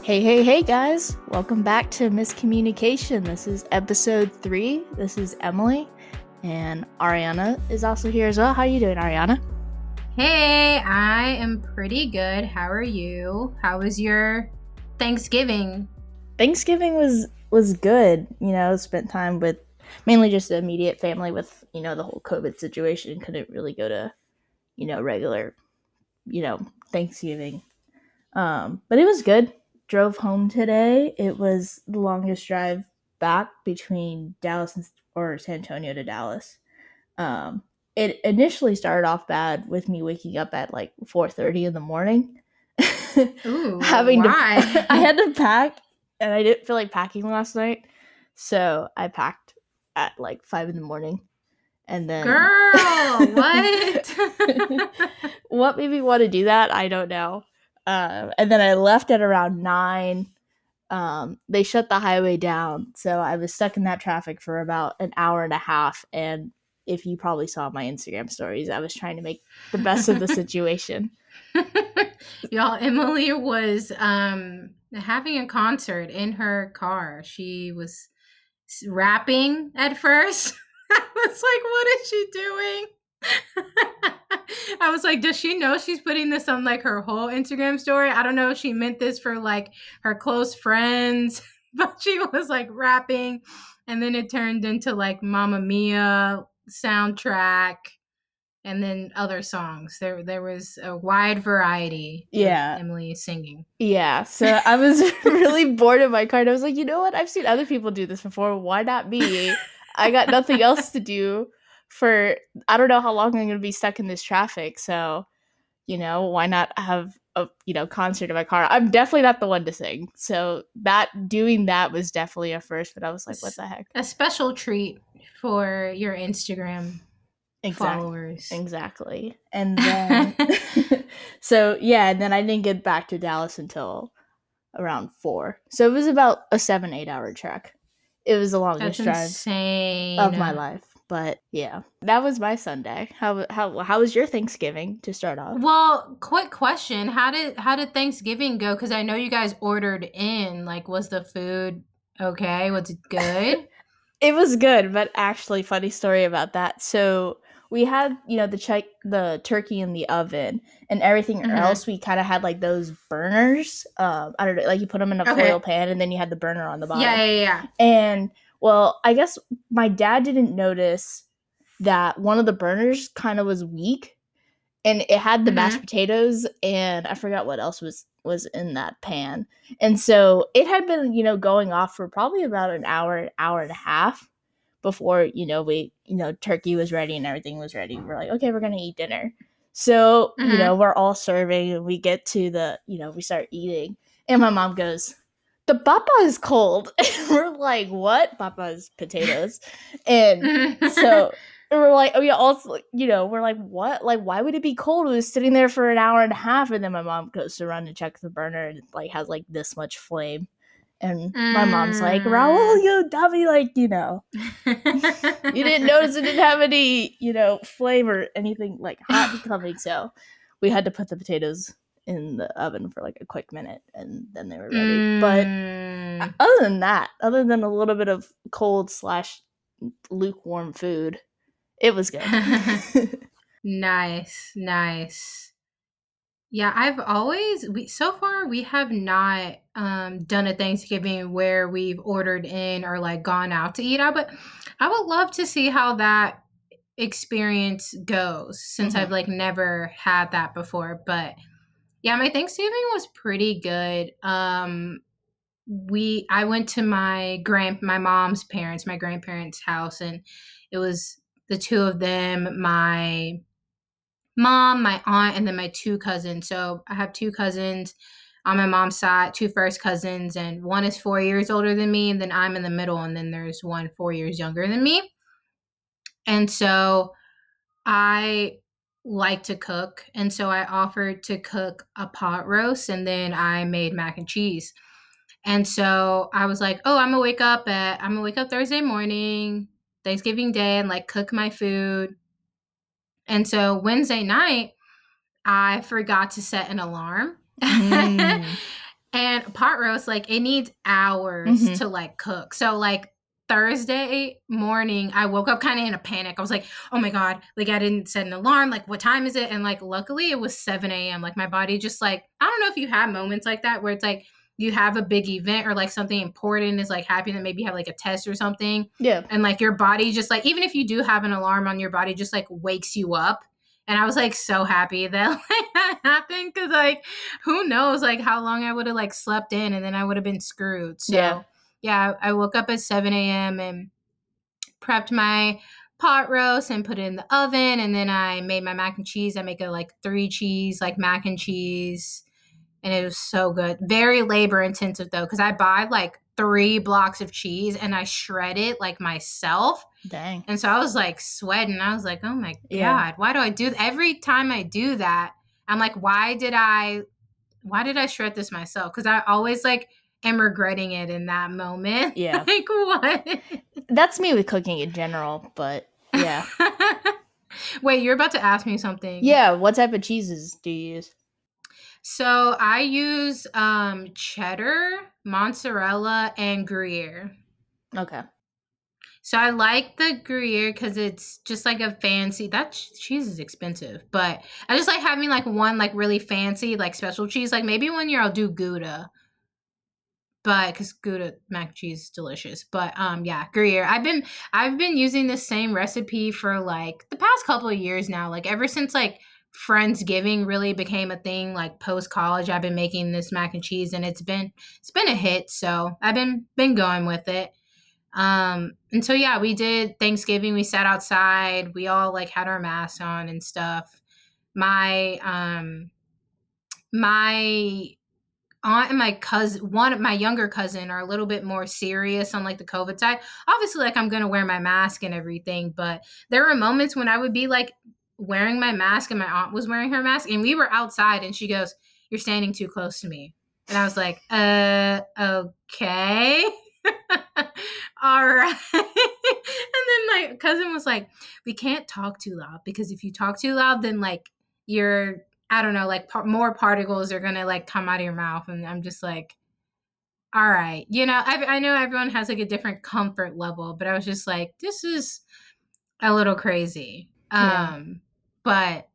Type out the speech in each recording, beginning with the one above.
Hey, hey, hey, guys. Welcome back to Miscommunication. This is episode three. This is Emily, and Ariana is also here as well. How are you doing, Ariana? Hey, I am pretty good. How are you? How was your Thanksgiving? Thanksgiving was was good. You know, spent time with mainly just the immediate family with, you know, the whole COVID situation. Couldn't really go to, you know, regular, you know, Thanksgiving. Um, but it was good drove home today. It was the longest drive back between Dallas and, or San Antonio to Dallas. Um, it initially started off bad with me waking up at like 4:30 in the morning. Ooh, Having why? to I had to pack and I didn't feel like packing last night. So I packed at like 5 in the morning. And then Girl, what? what made me want to do that? I don't know. Um, and then I left at around nine. Um, they shut the highway down, so I was stuck in that traffic for about an hour and a half. And if you probably saw my Instagram stories, I was trying to make the best of the situation. Y'all, Emily was um having a concert in her car. She was rapping at first. I was like, what is she doing? I was like, does she know she's putting this on like her whole Instagram story? I don't know if she meant this for like her close friends, but she was like rapping and then it turned into like Mamma Mia soundtrack and then other songs. There there was a wide variety of Yeah. Emily singing. Yeah, so I was really bored in my car. And I was like, you know what? I've seen other people do this before. Why not me? I got nothing else to do for I don't know how long I'm going to be stuck in this traffic. So, you know, why not have a you know concert in my car? I'm definitely not the one to sing. So that doing that was definitely a first. But I was like, what the heck? A special treat for your Instagram Exactly. followers. Exactly. And then, so yeah, and then I didn't get back to Dallas until around four. So it was about a seven, eight hour trek. It was the longest That's drive insane. of my life. But yeah, that was my Sunday. How how how was your Thanksgiving to start off? Well, quick question: How did how did Thanksgiving go? Because I know you guys ordered in. Like, was the food okay? Was it good? It was good, but actually, funny story about that. So we had you know the check the turkey in the oven and everything Mhm. else. We kind of had like those burners. Um, I don't know, like you put them in a Okay. foil pan and then you had the burner on the bottom. yeah, yeah, yeah. And well, I guess my dad didn't notice that one of the burners kind of was weak and it had the mashed potatoes and I forgot what else was was in that pan. And so it had been, you know, going off for probably about an hour, an hour and a half before, you know, we, you know, turkey was ready and everything was ready. We're like, okay, we're going to eat dinner. So, you Mhm. know, we're all serving and we get to the, you know, we start eating and my mom goes, the papa is cold. And we're like, what? Papa's potatoes. And so and we're like, oh yeah, also, you know, we're like, what? Like, why would it be cold? It was sitting there for an hour and a half, and then my mom goes to run to check the burner, and it like has like this much flame, and my mom's like, Mm. Raul, you dummy, like you know, you didn't notice it didn't have any, you know, flame or anything like hot coming, so we had to put the potatoes in the oven for like a quick minute, and then they were ready. But Mm. other than that, other than a little bit of cold slash lukewarm food, it was good. Nice, nice. Yeah, I've always we so far we have not um done a Thanksgiving where we've ordered in or like gone out to eat out, but I would love to see how that experience goes since Mhm. I've like never had that before. But yeah, my Thanksgiving was pretty good. Um we I went to my grand my mom's parents, my grandparents' house and it was the two of them, my mom, my aunt, and then my two cousins. So I have two cousins on my mom's side, two first cousins, and one is four years older than me, and then I'm in the middle, and then there's one four years younger than me. And so I like to cook, and so I offered to cook a pot roast, and then I made mac and cheese. And so I was like, "Oh, I'm gonna wake up at I'm gonna wake up Thursday morning, Thanksgiving Day, and like cook my food." And so Wednesday night, I forgot to set an alarm. Mm. And pot roast, like it needs hours Mhm. to like cook. So like Thursday morning, I woke up kind of in a panic. I was like, oh my God, like I didn't set an alarm. Like, what time is it? And like, luckily it was 7 a.m. Like, my body just like, I don't know if you have moments like that where it's like you have a big event or like something important is like happening, that maybe you have like a test or something. Yeah. And like your body just like, even if you do have an alarm on your body, just like wakes you up. And I was like so happy that like that happened because like who knows like how long I would have like slept in and then I would have been screwed. So Yeah. Yeah, I woke up at 7 a.m. and prepped my pot roast and put it in the oven. And then I made my mac and cheese. I make a like three cheese, like mac and cheese. And it was so good. Very labor intensive though, because I buy like three blocks of cheese and I shred it like myself. Dang. And so I was like sweating. I was like, oh my Yeah. God, why do I do th- every time I do that? I'm like, why did I why did I shred this myself? Because I always like am regretting it in that moment. Yeah. like what? That's me with cooking in general, but yeah. Wait, you're about to ask me something. Yeah. What type of cheeses do you use? So I use um cheddar, mozzarella, and Gruyere. Okay. So I like the Gruyere because it's just like a fancy. That cheese is expensive, but I just like having like one like really fancy like special cheese. Like maybe one year I'll do Gouda, but because Gouda mac and cheese is delicious. But um yeah, Gruyere. I've been I've been using the same recipe for like the past couple of years now. Like ever since like Friendsgiving really became a thing. Like post college, I've been making this mac and cheese, and it's been it's been a hit. So I've been been going with it. Um, and so yeah, we did Thanksgiving. We sat outside. We all like had our masks on and stuff. My um my aunt and my cousin, one my younger cousin, are a little bit more serious on like the COVID side. Obviously, like I'm gonna wear my mask and everything, but there were moments when I would be like wearing my mask and my aunt was wearing her mask, and we were outside, and she goes, "You're standing too close to me," and I was like, "Uh, okay." All right. and then my cousin was like, we can't talk too loud because if you talk too loud, then like you're, I don't know, like par- more particles are going to like come out of your mouth. And I'm just like, all right. You know, I, I know everyone has like a different comfort level, but I was just like, this is a little crazy. Yeah. Um, but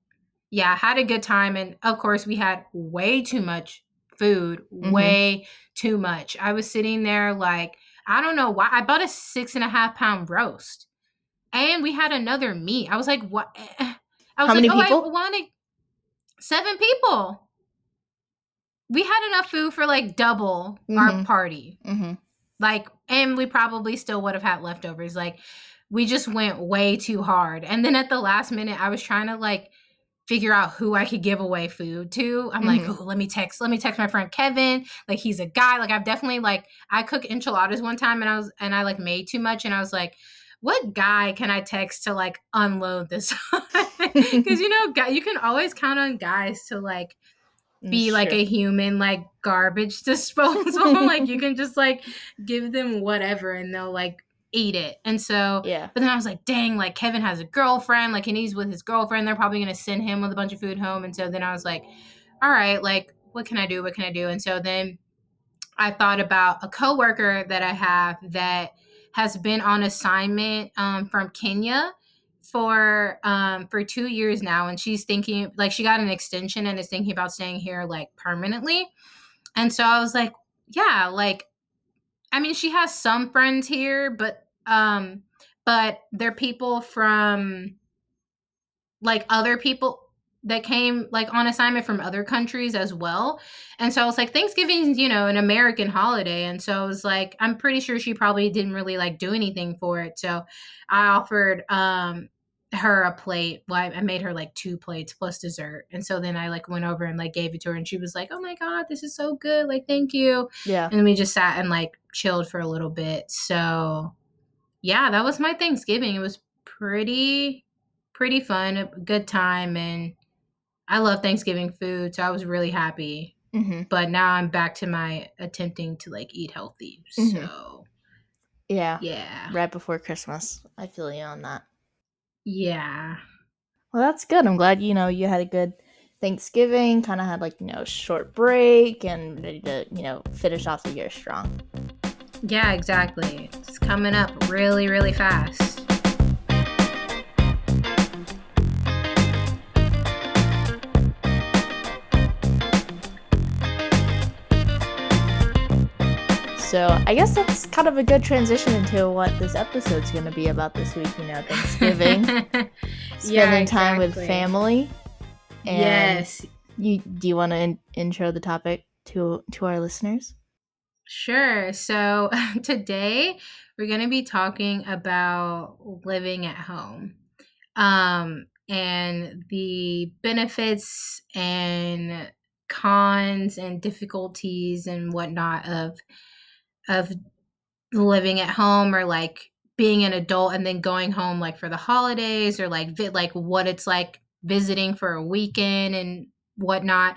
yeah, had a good time. And of course, we had way too much food, Mhm. way too much. I was sitting there like, I don't know why. I bought a six and a half pound roast, and we had another meat. I was like, what? I was How like, oh, people? I wanted seven people. We had enough food for like double our Mhm. party. Mm-hmm. Like, and we probably still would have had leftovers. Like, we just went way too hard. And then at the last minute, I was trying to like figure out who I could give away food to. I'm like, Mhm. oh, let me text, let me text my friend Kevin. Like, he's a guy. Like, I've definitely like I cook enchiladas one time, and I was and I like made too much, and I was like. What guy can I text to like unload this? Because you know, guy, you can always count on guys to like mm, be like a human like garbage disposal. Like you can just like give them whatever and they'll like eat it. And so yeah. but then i was like dang like kevin has a girlfriend like and he's with his girlfriend. They're probably going to send him with a bunch of food home. And so then i was like all right like what can i do? What can i do? And so then i thought about a coworker that i have that has been on assignment um, from kenya for um for two years now and she's thinking like she got an extension and is thinking about staying here like permanently. And so i was like yeah like i mean she has some friends here but um but they're people from like other people that came like on assignment from other countries as well. And so i was like thanksgiving's you know an american holiday. And so i was like i'm pretty sure she probably didn't really like do anything for it. So i offered um her a plate. Well I, I made her like two plates plus dessert. And so then i like went over and like gave it to her. And she was like oh my god this is so good. Like thank you. Yeah. and we just sat and like chilled for a little bit. So yeah that was my thanksgiving. It was pretty pretty fun a good time. And i love thanksgiving food so i was really happy Mm-hmm. but now i'm back to my attempting to like eat healthy so Mhm. Yeah. yeah Right before Christmas. I feel you on that. yeah Well, that's good. I'm glad you know you had a good Thanksgiving, kind of had like, you know, short break and ready to, you know, finish off the year strong. Yeah, exactly. It's coming up really, really fast. So I guess that's kind of a good transition into what this episode's going to be about this week. You know, Thanksgiving, spending Yeah, time with family. And yes. You do you want to in- intro the topic to to our listeners? Sure. So today we're going to be talking about living at home um, and the benefits and cons and difficulties and whatnot of of living at home or like being an adult and then going home like for the holidays or like vi- like what it's like visiting for a weekend and whatnot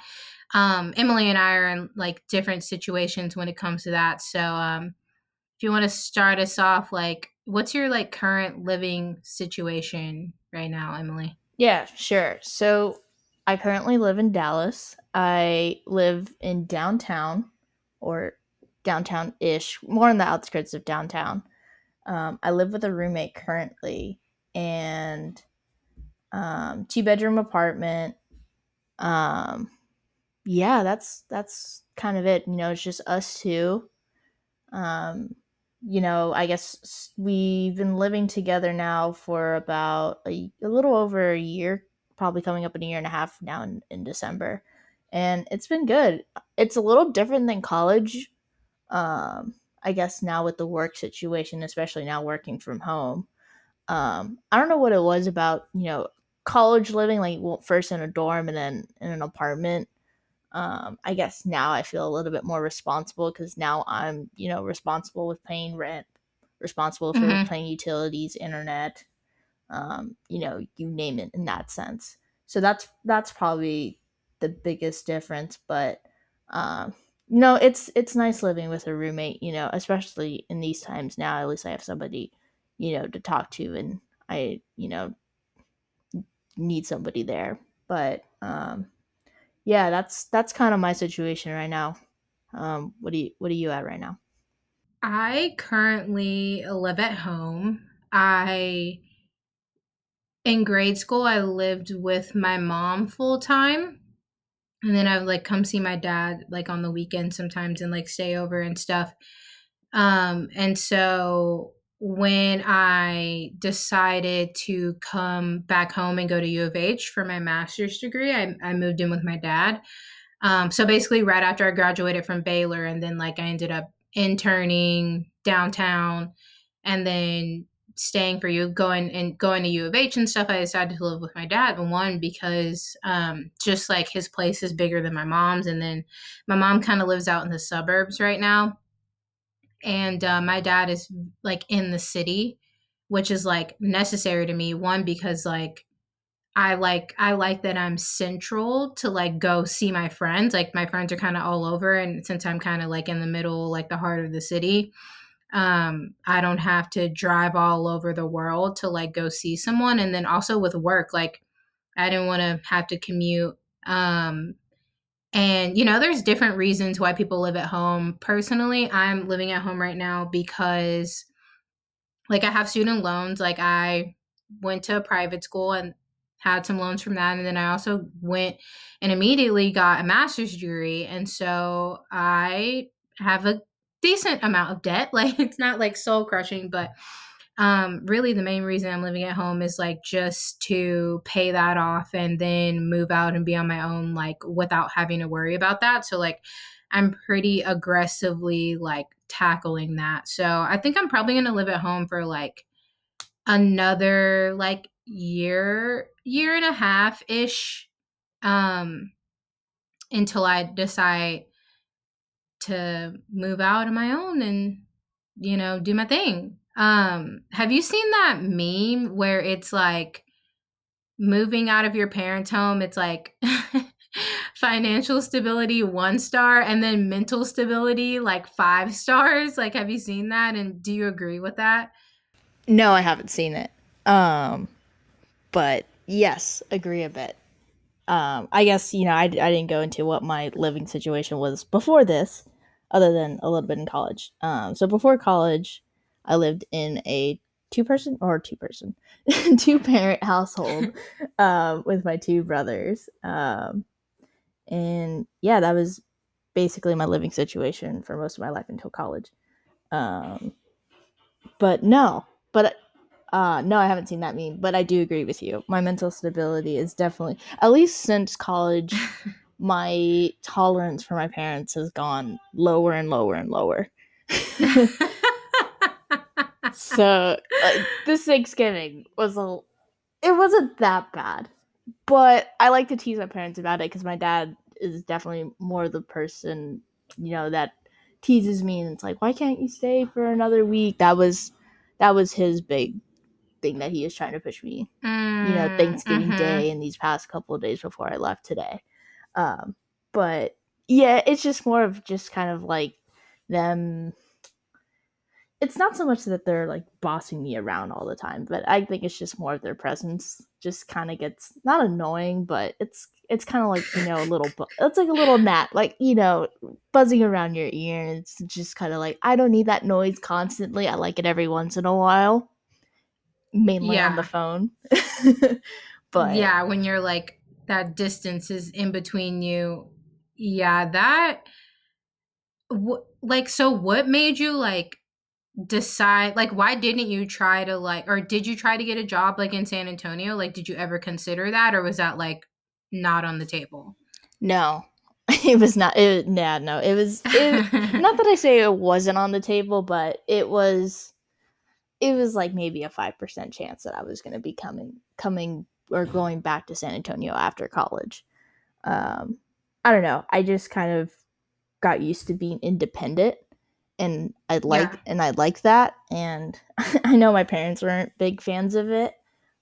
um emily and i are in like different situations when it comes to that so um if you want to start us off like what's your like current living situation right now emily Yeah, sure. So I currently live in Dallas. I live in downtown or downtown ish, more on the outskirts of downtown. Um, I live with a roommate currently and um, two bedroom apartment. Um, yeah, that's that's kind of it. You know, it's just us two. Um, you know, I guess we've been living together now for about a, a little over a year, probably coming up in a year and a half now in, in December. And it's been good. It's a little different than college. Um, I guess now with the work situation, especially now working from home. Um, I don't know what it was about, you know, college living, like well, first in a dorm and then in an apartment um, I guess now I feel a little bit more responsible because now I'm, you know, responsible with paying rent, responsible for mm-hmm. paying utilities, internet, um, you know, you name it in that sense. So that's that's probably the biggest difference. But um, no, it's it's nice living with a roommate, you know, especially in these times now. At least I have somebody, you know, to talk to, and I, you know, need somebody there. But um, yeah, that's that's kind of my situation right now. Um, what do you what are you at right now? i currently live at home i in grade school i lived with my mom full time and then i would like come see my dad like on the weekend sometimes and like stay over and stuff. Um and so when i decided to come back home and go to u of h for my master's degree i, I moved in with my dad. Um so basically right after i graduated from baylor and then like i ended up interning downtown and then staying for you going and going to U of H and stuff, I decided to live with my dad. And one because um, just like his place is bigger than my mom's, and then my mom kind of lives out in the suburbs right now, and uh, my dad is like in the city, which is like necessary to me. One because like I like I like that I'm central to like go see my friends. Like my friends are kind of all over, and since I'm kind of like in the middle, like the heart of the city, um i don't have to drive all over the world to like go see someone. And then also with work like i didn't want to have to commute um and you know there's different reasons why people live at home. Personally i'm living at home right now because like i have student loans. Like i went to a private school and had some loans from that. And then i also went and immediately got a master's degree. And so i have a decent amount of debt. Like it's not like soul crushing but um really the main reason i'm living at home is like just to pay that off and then move out and be on my own like without having to worry about that. So like i'm pretty aggressively like tackling that. So i think i'm probably to live at home for like another like year year and a half ish um until i decide to move out on my own and you know do my thing um have you seen that meme where it's like moving out of your parents home it's like financial stability one star and then mental stability like five stars like have you seen that and do you agree with that No, I haven't seen it. Um, but yes, agree a bit. um, I guess you know I, I didn't go into what my living situation was before this, other than a little bit in college. Um, so before college, I lived in a two person or two person, two parent household um, with my two brothers. Um, and yeah, that was basically my living situation for most of my life until college. Um, but no, but uh, no, I haven't seen that meme, but I do agree with you. My mental stability is definitely, at least since college, my tolerance for my parents has gone lower and lower and lower. so like, this Thanksgiving was a, it wasn't that bad, but I like to tease my parents about it because my dad is definitely more the person, you know, that teases me and it's like, why can't you stay for another week? That was, that was his big thing that he was trying to push me. Mm, you know, mm, Thanksgiving mm-hmm. Day and these past couple of days before I left today. Um, but yeah, it's just more of just kind of like them. It's not so much that they're like bossing me around all the time, but I think it's just more of their presence just kind of gets not annoying, but it's it's kind of like you know a little bu- it's like a little gnat like you know buzzing around your ear. And it's just kind of like i don't need that noise constantly. I like it every once in a while mainly yeah. on the phone. But yeah when you're like that distance is in between you. Yeah that w- like so what made you like decide like why didn't you try to like or did you try to get a job like in San Antonio? Like did you ever consider that or was that like not on the table? No. It was not it nah, no. It was it, not that I say it wasn't on the table but it was it was like maybe a 5% chance that I was going to be coming coming or going back to San Antonio after college um I don't know I just kind of got used to being independent and I like yeah. and I like that. And I know my parents weren't big fans of it,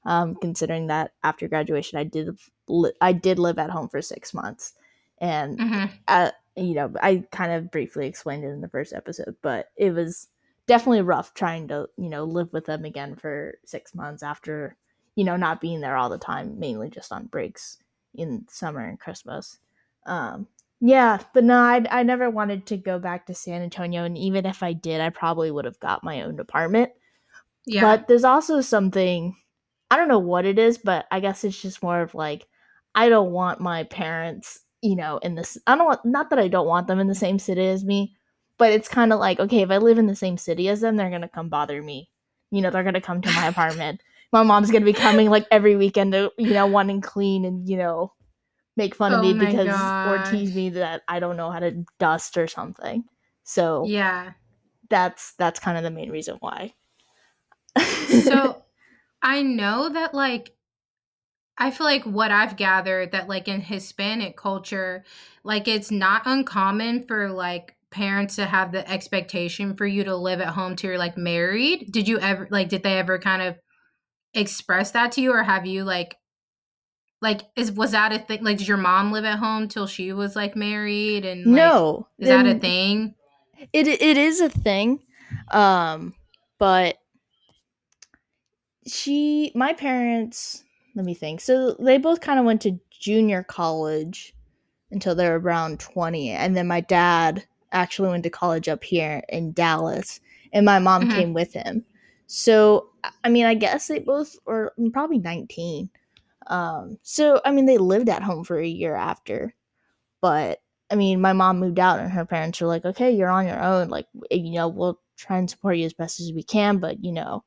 um, considering that after graduation I did li- I did live at home for six months, and mm-hmm. uh, you know I kind of briefly explained it in the first episode, but it was definitely rough trying to you know live with them again for six months after you know not being there all the time, mainly just on breaks in summer and Christmas. Um, yeah, but no, I I never wanted to go back to San Antonio, and even if I did, I probably would have got my own apartment. Yeah. But there's also something I don't know what it is, but I guess it's just more of like I don't want my parents, you know, in this. I don't want not that I don't want them in the same city as me, but it's kind of like okay, if I live in the same city as them, they're gonna come bother me. You know, they're gonna come to my apartment. My mom's gonna be coming like every weekend to you know wanting clean and you know make fun of oh me because gosh. or tease me that I don't know how to dust or something. So yeah, that's that's kind of the main reason why. so I know that like I feel like what I've gathered that like in Hispanic culture, like it's not uncommon for like parents to have the expectation for you to live at home till you're like married. Did you ever like did they ever kind of express that to you or have you like like is was that a thing like did your mom live at home till she was like married and like, no is that a thing it it is a thing um but she my parents let me think so they both kind of went to junior college until they were around 20 and then my dad actually went to college up here in dallas and my mom mm-hmm. came with him so i mean i guess they both were probably 19 um, so I mean, they lived at home for a year after, but I mean, my mom moved out, and her parents were like, "Okay, you're on your own. Like, you know, we'll try and support you as best as we can, but you know,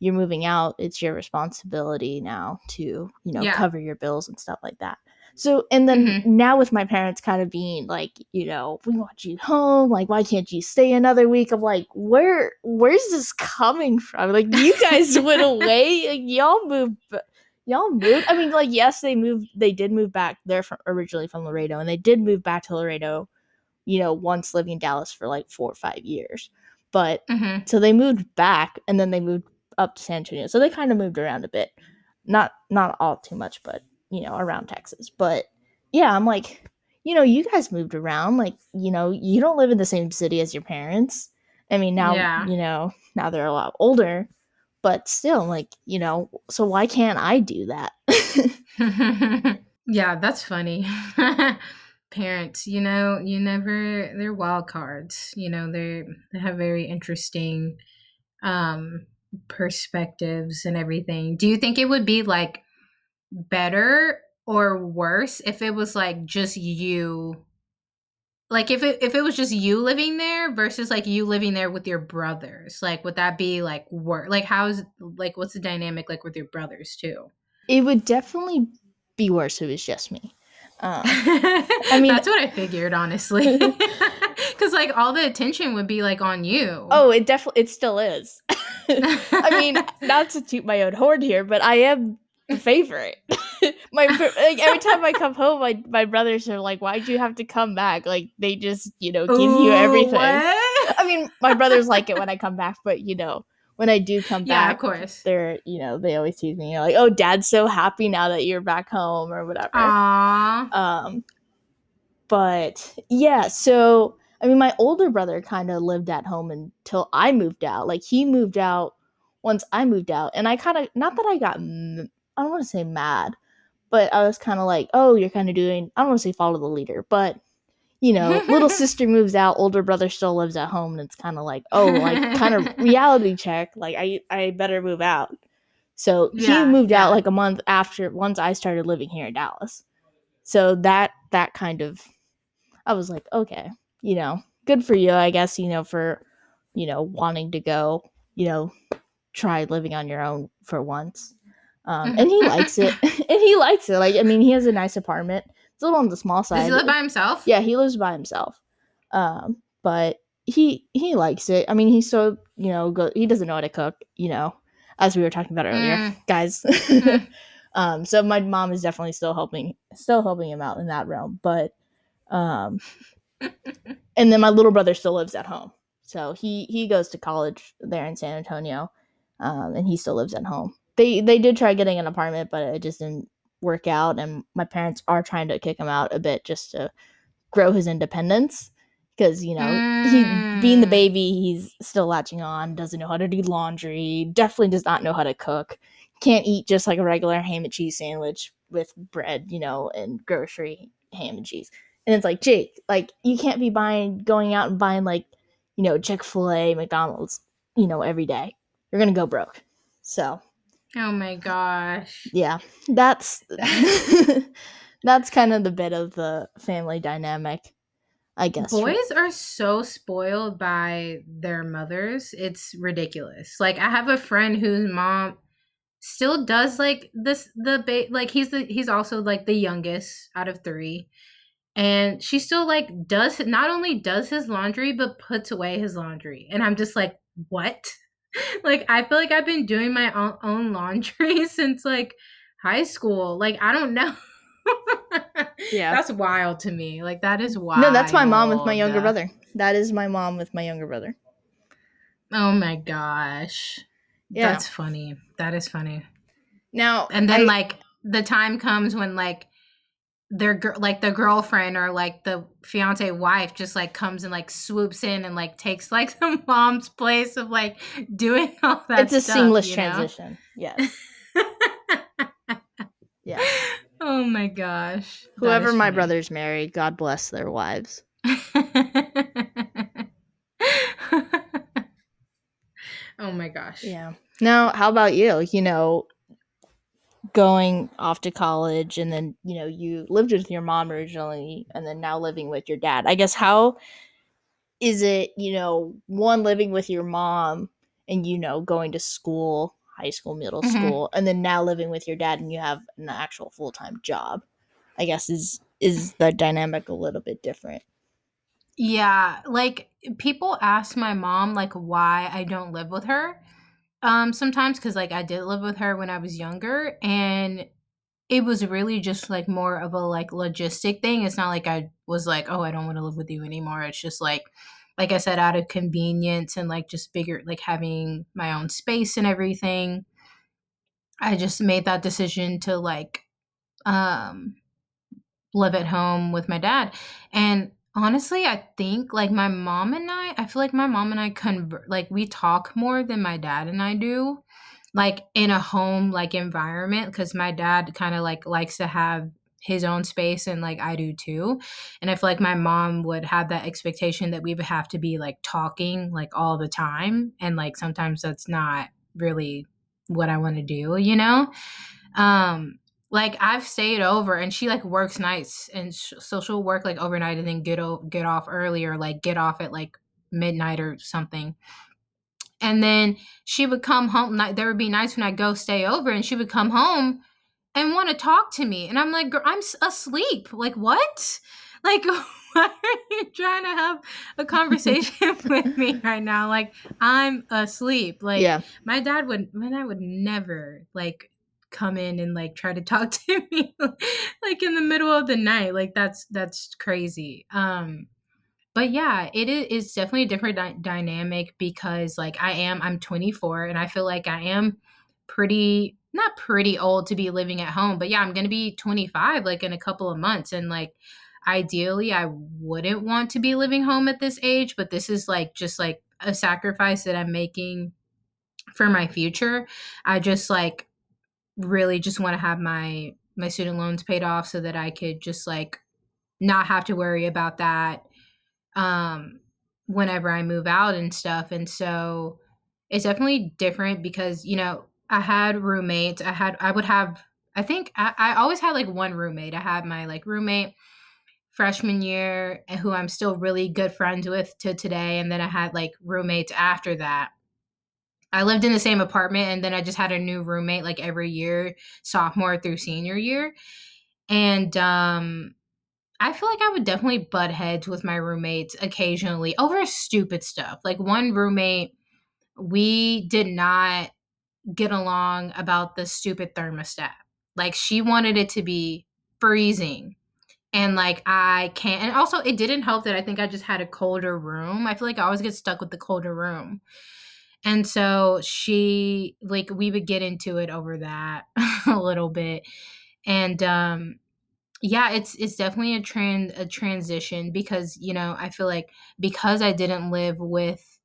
you're moving out. It's your responsibility now to you know yeah. cover your bills and stuff like that." So, and then mm-hmm. now with my parents kind of being like, you know, we want you home. Like, why can't you stay another week? I'm like, where, where's this coming from? Like, you guys went away. Like, y'all moved y'all moved. I mean, like, yes, they moved. They did move back. They're from, originally from Laredo, and they did move back to Laredo. You know, once living in Dallas for like four or five years, but mm-hmm. so they moved back, and then they moved up to San Antonio. So they kind of moved around a bit, not not all too much, but you know, around Texas. But yeah, I'm like, you know, you guys moved around. Like, you know, you don't live in the same city as your parents. I mean, now yeah. you know, now they're a lot older but still like you know so why can't i do that Yeah, that's funny. Parents, you know, you never they're wild cards. You know, they they have very interesting um perspectives and everything. Do you think it would be like better or worse if it was like just you like if it if it was just you living there versus like you living there with your brothers like would that be like work like how's like what's the dynamic like with your brothers too It would definitely be worse if it was just me. Um, I mean- that's what I figured, honestly. Because like all the attention would be like on you. oh, it definitely it still is. I mean, not to toot my own horn here, but I am favorite. my like every time I come home, my my brothers are like, "Why'd you have to come back?" Like they just you know give you everything. what? I mean, my brothers like it when I come back, but you know, when I do come yeah, back, of course. they're you know they always tease me. You're like, "Oh, Dad's so happy now that you're back home" or whatever. Aww. Um, but yeah, so I mean, my older brother kind of lived at home until I moved out. Like he moved out once I moved out, and I kind of not that I got m- I don't want to say mad, but I was kind of like, oh, you're kind of doing I don't want to say follow the leader, but you know, little sister moves out, older brother still lives at home, and it's kind of like, oh, like kind of reality check. Like I I better move out. So Yeah, he moved yeah. out like a month after once I started living here in Dallas. So that that kind of I was like, okay, you know, good for you, I guess, you know, for you know, wanting to go, you know, try living on your own for once. Um, and he likes it. and he likes it. Like, I mean, he has a nice apartment. It's a little on the small side. Does he live by himself? Yeah, he lives by himself. Um, but he he likes it. I mean, he's so you know go, he doesn't know how to cook. You know, as we were talking about earlier, Mm. guys. Mm. um, so my mom is definitely still helping still helping him out in that realm. But um, and then my little brother still lives at home. So he he goes to college there in San Antonio, um, and he still lives at home. They they did try getting an apartment, but it just didn't work out. And my parents are trying to kick him out a bit just to grow his independence because you know he being the Mm. baby he's still latching on doesn't know how to do laundry definitely does not know how to cook can't eat just like a regular ham and cheese sandwich with bread you know and grocery ham and cheese and it's like jake like you can't be buying going out and buying like you know chick-fil-a mcdonald's you know every day you're gonna go broke so Oh my gosh. yeah that's that's kind of the bit of the family dynamic i guess Boys are so spoiled by their mothers. It's ridiculous. Like I have a friend whose mom still does like this the ba- like he's the he's also like the youngest out of 3. And she still like does not only does his laundry but puts away his laundry. And I'm just like, "What?" like I feel like I've been doing my own, own laundry since like high school. Like I don't know. Yeah. That's wild to me. Like that is wild. No, that's my mom with my younger brother. That is my mom with my younger brother. Oh my gosh. Yeah. That's funny. That is funny. Now, And then I- like the time comes when like their girl like the girlfriend or like the fiance wife just like comes and like swoops in and like takes like the mom's place of like doing all that it's a stuff, seamless you know? transition. Yes. Yeah. oh my gosh. Whoever my funny. brothers marry, God bless their wives. oh my gosh. Yeah. Now, how about you? You know, going off to college and then, you know, you lived with your mom originally and then now living with your dad. I guess how is it, you know, one living with your mom and, you know, going to school, high school, middle Mhm. school, and then now living with your dad and you have an actual full time job? I guess is is the dynamic a little bit different. Yeah, like people ask my mom like why I don't live with her. Um sometimes cuz like I did live with her when I was younger and it was really just like more of a like logistic thing. It's not like I was like, "Oh, I don't want to live with you anymore." It's just like like I said out of convenience and like just bigger like having my own space and everything. I just made that decision to like um live at home with my dad. And honestly, I think like my mom and I, I feel like my mom and I convert, like we talk more than my dad and I do, like in a home like environment, because my dad kind of like likes to have his own space and like I do too. And I feel like my mom would have that expectation that we would have to be like talking like all the time. And like sometimes that's not really what I want to do, you know? Um, like I've stayed over and she like works nights and sh- so she'll work like overnight and then get o- get off early or like get off at like midnight or something. And then she would come home. There would be nights when I go stay over, and she would come home and want to talk to me. And I'm like, I'm asleep. Like, what? Like, why are you trying to have a conversation with me right now? Like, I'm asleep. Like, Yeah. my dad would, my dad would never like come in and like try to talk to me like in the middle of the night. Like, that's that's crazy. Um, but yeah, it is definitely a different dy- dynamic because like I am, I'm 24, and I feel like I am pretty not pretty old to be living at home, but yeah, I'm to be 25 like in a couple of months and like ideally I wouldn't want to be living home at this age, but this is like just like a sacrifice that I'm making for my future. I just like really just want to have my my student loans paid off so that I could just like not have to worry about that um whenever I move out and stuff. And so it's definitely different because, you know, I had roommates. I had I would have I think I, I always had like one roommate. I had my like roommate freshman year who I'm still really good friends with to today. And then I had like roommates after that. I lived in the same apartment and then I just had a new roommate like every year, sophomore through senior year. And um I feel like I would definitely butt heads with my roommates occasionally over stupid stuff. Like one roommate, we did not get along about the stupid thermostat. Like she wanted it to be freezing. And like I can't and also it didn't help that I think I just had a colder room. I feel like I always get stuck with the colder room. And so she like we would get into it over that a little bit. And um yeah, it's it's definitely a trend a transition because, you know, I feel like because I didn't live with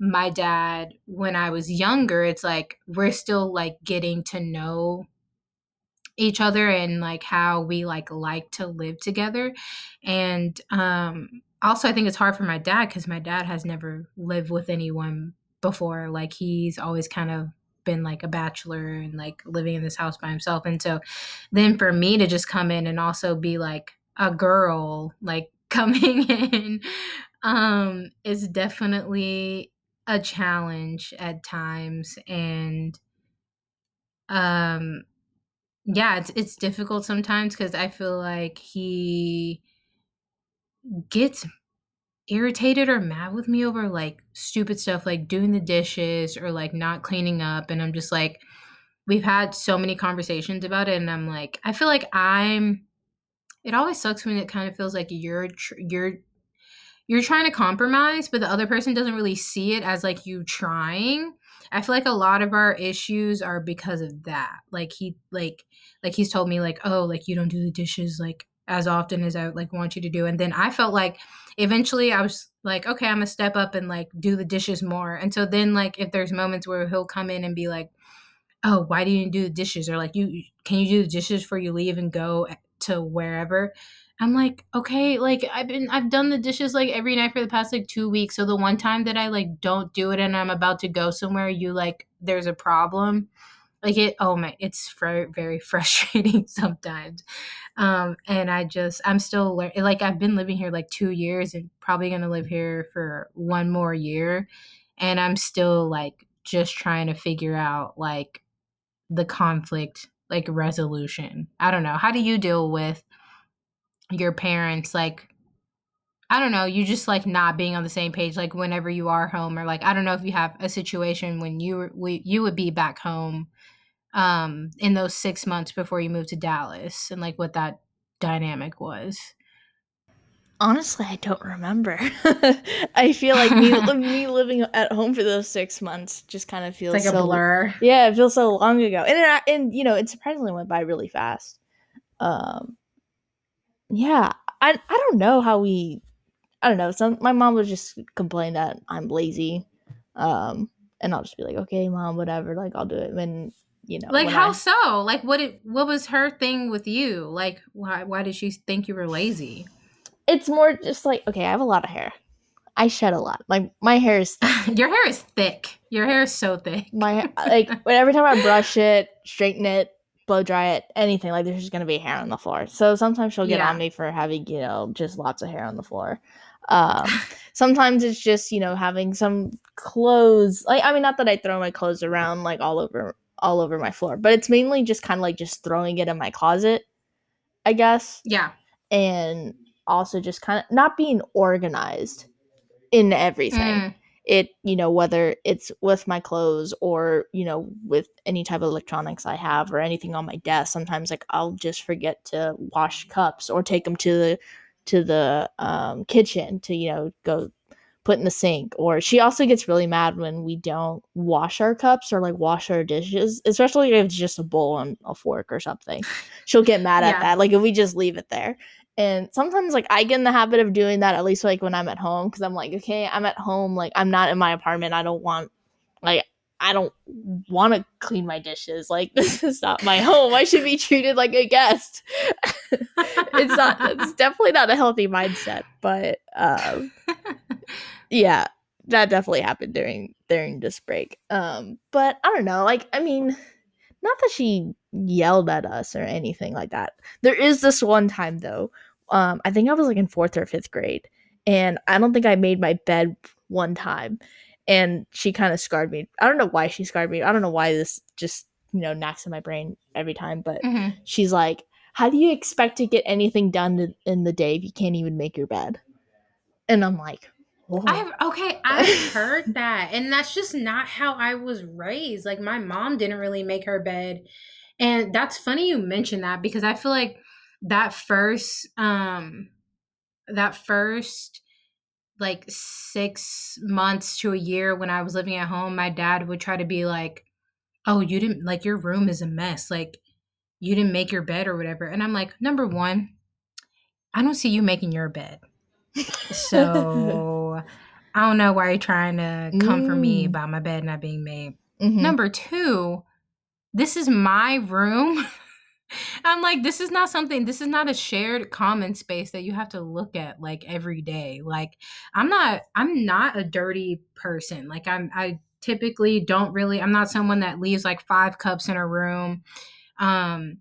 my dad when I was younger, it's like we're still like getting to know each other and like how we like like to live together. And um also I think it's hard for my dad cuz my dad has never lived with anyone before. Like he's always kind of been like a bachelor and like living in this house by himself. And so then for me to just come in and also be like a girl like coming in um is definitely a challenge at times and um yeah it's it's difficult sometimes cuz I feel like he gets irritated or mad with me over like stupid stuff like doing the dishes or like not cleaning up and I'm just like we've had so many conversations about it and I'm like I feel like I'm it always sucks when it kind of feels like you're tr- you're you're trying to compromise, but the other person doesn't really see it as like you trying. I feel like a lot of our issues are because of that. Like he like like he's told me like, "Oh, like you don't do the dishes like as often as I like want you to do." And then I felt like eventually I was like, "Okay, I'm to step up and like do the dishes more." And so then like if there's moments where he'll come in and be like, "Oh, why do you do the dishes?" or like, "You can you do the dishes before you leave and go to wherever?" I'm like, okay, like I've been I've done the dishes like every night for the past like 2 weeks. So the one time that I like don't do it and I'm about to go somewhere, you like there's a problem. Like it oh my, it's very very frustrating sometimes. Um and I just I'm still learning like I've been living here like 2 years and probably to live here for one more year and I'm still like just trying to figure out like the conflict like resolution. I don't know. How do you deal with your parents like I don't know, you just like not being on the same page like whenever you are home or like I don't know if you have a situation when you we, you would be back home um in those 6 months before you moved to Dallas and like what that dynamic was. Honestly, I don't remember. I feel like me, me living at home for those six months just kind of feels it's like so, a blur. Yeah, it feels so long ago, and it, and you know, it surprisingly went by really fast. Um, yeah, I I don't know how we I don't know. Some my mom would just complain that I'm lazy, um, and I'll just be like, okay, mom, whatever. Like I'll do it when you know, like how I- so? Like what? It, what was her thing with you? Like why? Why did she think you were lazy? it's more just like okay, I have a lot of hair. I shed a lot. Like my hair is thick. Your hair is thick. Your hair is so thick. my like when every time I brush it, straighten it, blow dry it, anything like there's just gonna be hair on the floor. So sometimes she'll get Yeah. on me for having you know just lots of hair on the floor. Um, sometimes it's just you know having some clothes. Like I mean, not that I throw my clothes around like all over all over my floor, but it's mainly just kind of like just throwing it in my closet, I guess, yeah. and also just kind of not being organized in everything. Mm, it you know whether it's with my clothes or you know with any type of electronics i have or anything on my desk sometimes like i'll just forget to wash cups or take them to the to the um, kitchen to you know go put in the sink or she also gets really mad when we don't wash our cups or like wash our dishes especially if it's just a bowl and a fork or something she'll get mad at that like if we just leave it there and sometimes like I get in the habit of doing that at least like when I'm at home because I'm like, okay, I'm at home, like I'm not in my apartment. I don't want like I don't want to clean my dishes. Like this is not my home. I should be treated like a guest. it's not it's definitely not a healthy mindset, but um yeah, that definitely happened during during this break. Um but I don't know, like I mean not that she yelled at us or anything like that. There is this one time though. Um, I think I was like in fourth or fifth grade, and I don't think I made my bed one time, and she kind of scarred me. I don't know why she scarred me. I don't know why this just you know knocks in my brain every time, but mhm. she's like, "How do you expect to get anything done in- in the day if you can't even make your bed?" And I'm like, "Whoa." I've okay, I've heard that. And that's just not how I was raised. Like my mom didn't really make her bed. And that's funny you mentioned that because I feel like that first um that first like 6 months to a year when I was living at home, my dad would try to be like, "Oh, you didn't like your room is a mess. Like you didn't make your bed or whatever." And I'm like, "Number 1, I don't see you making your bed." So I don't know why you're trying to come for me Mm. about my bed not being made. Mhm. Number two, this is my room. I'm like, this is not something, this is not a shared common space that you have to look at like every day. Like, I'm not, I'm not a dirty person. Like, I'm, I typically don't really, I'm not someone that leaves like five cups in a room. Um,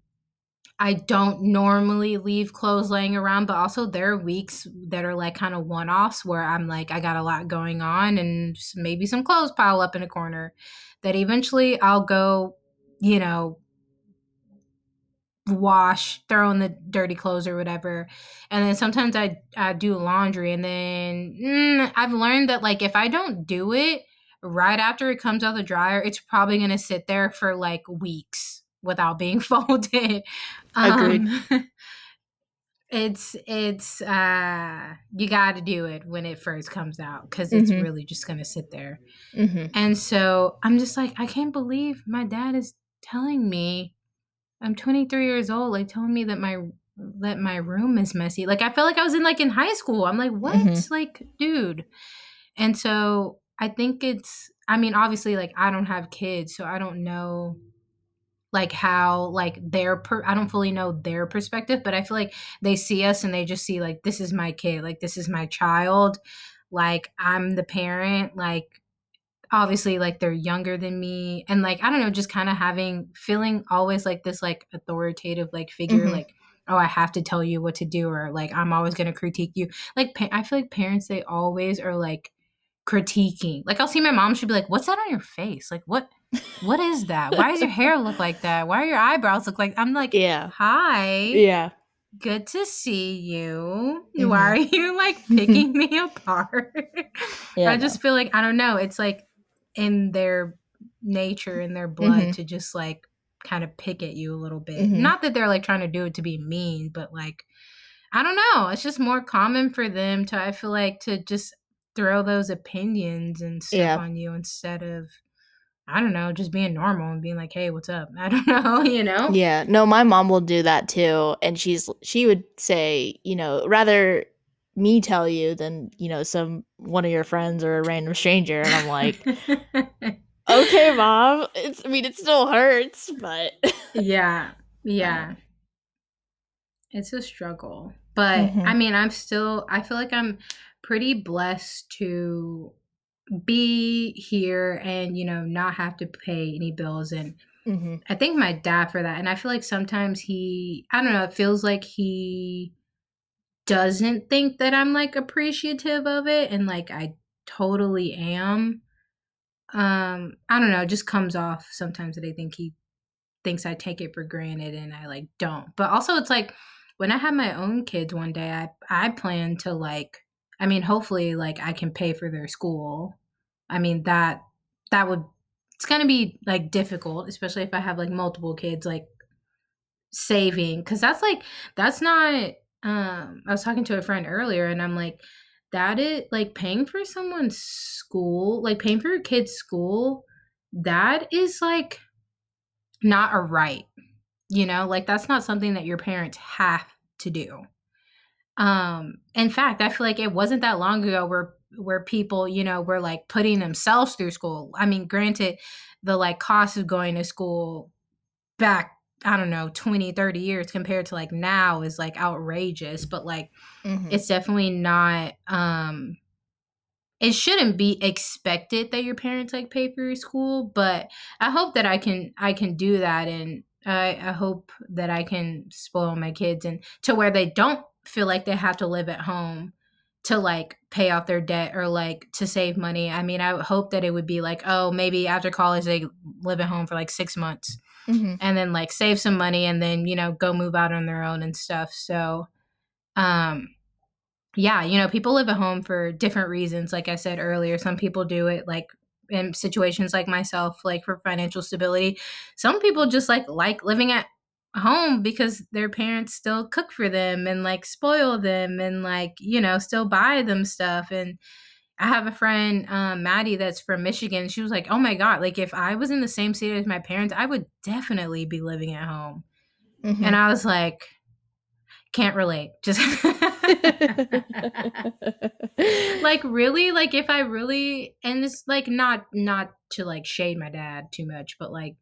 I don't normally leave clothes laying around, but also there are weeks that are like kind of one offs where I'm like, I got a lot going on and maybe some clothes pile up in a corner that eventually I'll go, you know, wash, throw in the dirty clothes or whatever. And then sometimes I, I do laundry and then mm, I've learned that like if I don't do it right after it comes out of the dryer, it's probably going to sit there for like weeks without being folded. Agreed. Um, it's it's uh you got to do it when it first comes out cuz it's Mhm. really just going to sit there. Mhm. And so I'm just like I can't believe my dad is telling me I'm 23 years old like telling me that my that my room is messy. Like I felt like I was in like in high school. I'm like, "What?" Mhm. Like, dude. And so I think it's I mean, obviously like I don't have kids, so I don't know like how like their per- I don't fully know their perspective, but I feel like they see us and they just see like this is my kid, like this is my child, like I'm the parent, like obviously like they're younger than me and like I don't know, just kind of having feeling always like this like authoritative like figure Mhm. like oh I have to tell you what to do or like I'm always going to critique you. Like pa- I feel like parents they always are like critiquing. Like I'll see my mom she'll be like what's that on your face? Like what what is that? Why does your hair look like that? Why are your eyebrows look like I'm like Yeah. hi Yeah. good to see you Mhm. why are you like picking me apart Yeah. i just feel like i don't know it's like in their nature in their blood Mhm. to just like kind of pick at you a little bit Mhm. not that they're like trying to do it to be mean but like i don't know it's just more common for them to i feel like to just throw those opinions and stuff Yeah. on you instead of i don't know just being normal and being like hey what's up i don't know you know Yeah, no, my mom will do that too, and she's she would say, you know, rather me tell you than you know some one of your friends or a random stranger, and I'm like, okay, mom. It's I mean it still hurts, but yeah. Yeah. It's a struggle. But Mhm. I mean, I'm still I feel like I'm pretty blessed to be here and, you know, not have to pay any bills and Mhm. I thank my dad for that. And I feel like sometimes he I don't know, it feels like he doesn't think that I'm like appreciative of it and like I totally am. Um, I don't know, it just comes off sometimes that I think he thinks I take it for granted and I like don't. But also it's like when I have my own kids one day, I I plan to like I mean, hopefully like I can pay for their school. I mean, that that would it's going to be like difficult, especially if I have like multiple kids like saving cuz that's like that's not um I was talking to a friend earlier and I'm like that is like paying for someone's school, like paying for your kid's school, that is like not a right. You know, like that's not something that your parents have to do. Um, in fact, I feel like it wasn't that long ago where where people, you know, were like putting themselves through school. I mean, granted, the like cost of going to school back, I don't know, 20, 30 years compared to like now is like outrageous, but like Mhm. it's definitely not um it shouldn't be expected that your parents like pay for your school, but I hope that I can I can do that and I, I hope that I can spoil my kids and to where they don't feel like they have to live at home to like pay off their debt or like to save money. I mean, I hope that it would be like, oh, maybe after college they live at home for like six months Mhm. and then like save some money and then, you know, go move out on their own and stuff. So um yeah, you know, people live at home for different reasons. Like I said earlier, some people do it like in situations like myself, like for financial stability. Some people just like like living at home because their parents still cook for them and like spoil them and like, you know, still buy them stuff. And I have a friend, um, Maddie, that's from Michigan. She was like, oh my God, like if I was in the same state as my parents, I would definitely be living at home. Mhm. And I was like, can't relate. Just like really like if i really and it's like not not to like shade my dad too much but like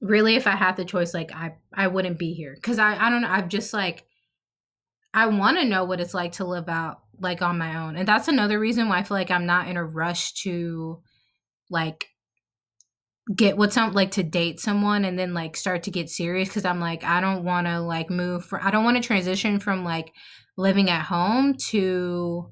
really if i had the choice like i i wouldn't be here because i i don't know i've just like i want to know what it's like to live out like on my own and that's another reason why i feel like i'm not in a rush to like get with some like to date someone and then like start to get serious because i'm like i don't want to like move from i don't want to transition from like living at home to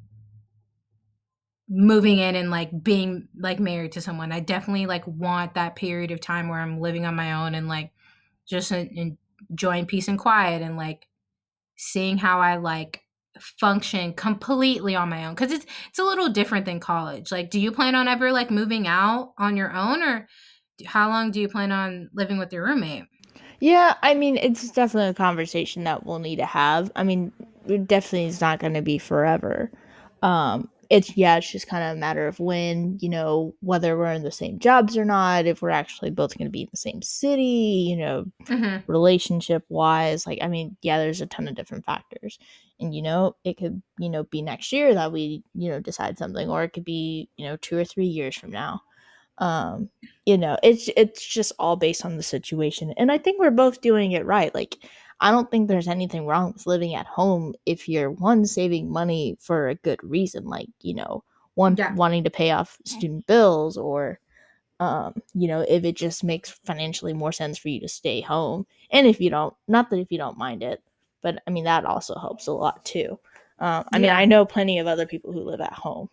moving in and like being like married to someone. I definitely like want that period of time where I'm living on my own and like just enjoying peace and quiet and like seeing how I like function completely on my own cuz it's it's a little different than college. Like do you plan on ever like moving out on your own or do- how long do you plan on living with your roommate? Yeah, I mean, it's definitely a conversation that we'll need to have. I mean, it definitely is not going to be forever. Um, it's yeah, it's just kind of a matter of when, you know, whether we're in the same jobs or not, if we're actually both going to be in the same city, you know, Mhm. relationship wise. Like, I mean, yeah, there's a ton of different factors. And, you know, it could, you know, be next year that we, you know, decide something, or it could be, you know, two or three years from now um you know it's it's just all based on the situation and i think we're both doing it right like i don't think there's anything wrong with living at home if you're one saving money for a good reason like you know one Yeah. wanting to pay off student bills or um you know if it just makes financially more sense for you to stay home. And if you don't not that if you don't mind it but i mean that also helps a lot too. Um, i mean i know plenty of other people who live at home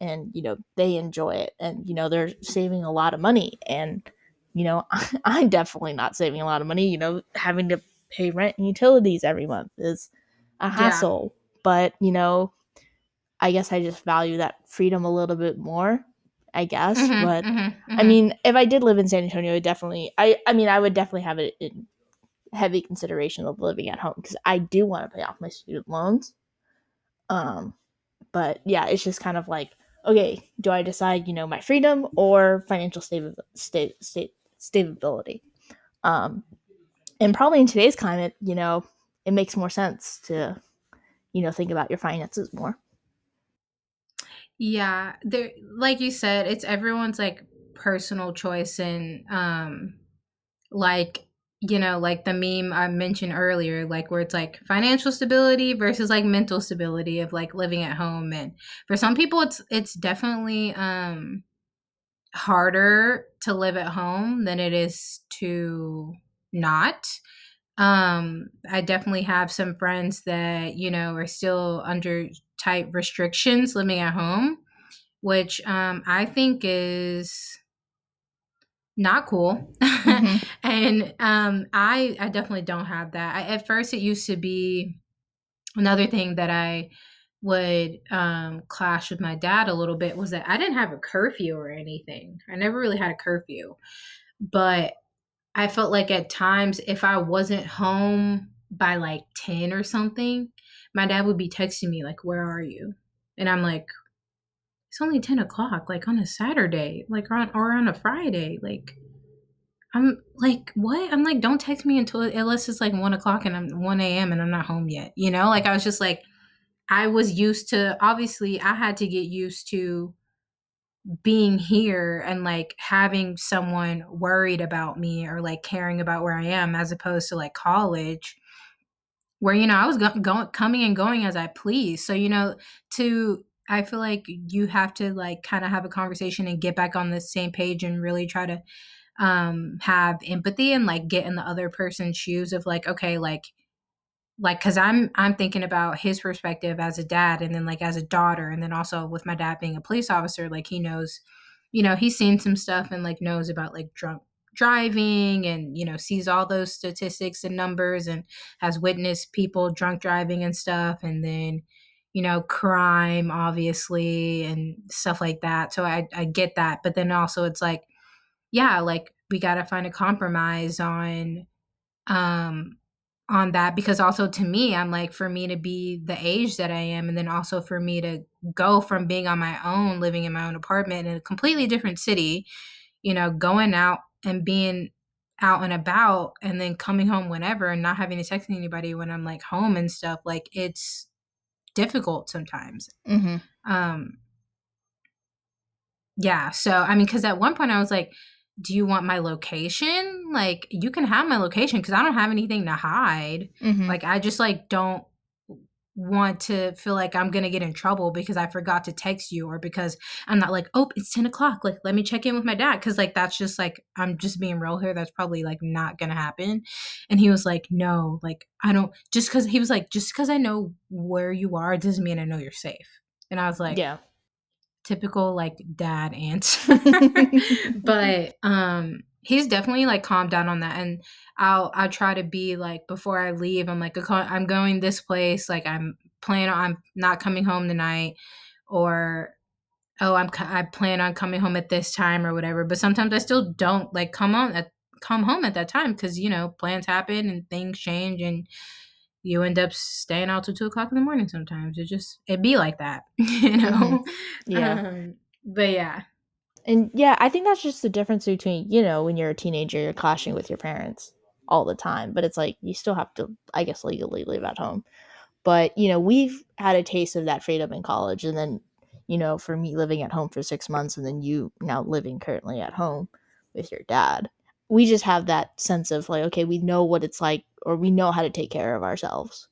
and you know they enjoy it and you know they're saving a lot of money and you know i'm definitely not saving a lot of money you know having to pay rent and utilities every month is a Yeah. hassle but you know i guess i just value that freedom a little bit more i guess Mhm, but mhm, i mhm. mean if i did live in san antonio I definitely i i mean i would definitely have it in heavy consideration of living at home because i do want to pay off my student loans um but yeah it's just kind of like okay do i decide you know my freedom or financial stable state state stability um and probably in today's climate you know it makes more sense to you know think about your finances more. Yeah, there like you said, it's everyone's like personal choice and um like you know like the meme i mentioned earlier like where it's like financial stability versus like mental stability of like living at home and for some people it's it's definitely um harder to live at home than it is to not. Um i definitely have some friends that you know are still under tight restrictions living at home which um i think is not cool. Mm-hmm. and um i i definitely don't have that. I, at first it used to be another thing that i would um clash with my dad a little bit was that i didn't have a curfew or anything. I never really had a curfew. But i felt like at times if i wasn't home by like 10 or something my dad would be texting me like where are you? And i'm like it's only 10 o'clock like on a saturday like on or on a friday like i'm like what? I'm like don't text me until unless it's like 1 o'clock and i'm 1 a.m and i'm not home yet you know? Like i was just like i was used to obviously i had to get used to being here and like having someone worried about me or like caring about where i am as opposed to like college where you know I was going go- coming and going as I please. So you know to I feel like you have to like kind of have a conversation and get back on the same page and really try to um have empathy and like get in the other person's shoes of like okay like like cuz I'm I'm thinking about his perspective as a dad and then like as a daughter and then also with my dad being a police officer like he knows you know he's seen some stuff and like knows about like drunk driving and you know sees all those statistics and numbers and has witnessed people drunk driving and stuff and then you know crime obviously and stuff like that. So i i get that. But then also it's like yeah like we got to find a compromise on um on that because also to me i'm like for me to be the age that i am and then also for me to go from being on my own living in my own apartment in a completely different city you know going out and being out and about and then coming home whenever and not having to text anybody when I'm like home and stuff, like it's difficult sometimes. Mm-hmm. Um, yeah. So, I mean, because at one point I was like, do you want my location? Like, you can have my location because I don't have anything to hide. Mm-hmm. Like, I just like don't want to feel like I'm gonna get in trouble because I forgot to text you or because I'm not like, oh, it's 10 o'clock. Like, let me check in with my dad. Cause like that's just like I'm just being real here. That's probably like not gonna happen. And he was like, no, like I don't just cause he was like, just cause I know where you are doesn't mean I know you're safe. And I was like, Yeah, typical like dad answer. but um he's definitely like calmed down on that and i'll i'll try to be like before i leave i'm like i'm going this place like i'm planning i'm not coming home tonight or oh i'm i plan on coming home at this time or whatever but sometimes i still don't like come on at come home at that time because you know plans happen and things change and you end up staying out till two o'clock in the morning sometimes it just it be like that you know mm-hmm. yeah um, but yeah and yeah, I think that's just the difference between, you know, when you're a teenager, you're clashing with your parents all the time, but it's like you still have to, I guess, legally live at home. But, you know, we've had a taste of that freedom in college. And then, you know, for me living at home for six months and then you now living currently at home with your dad, we just have that sense of like, okay, we know what it's like or we know how to take care of ourselves.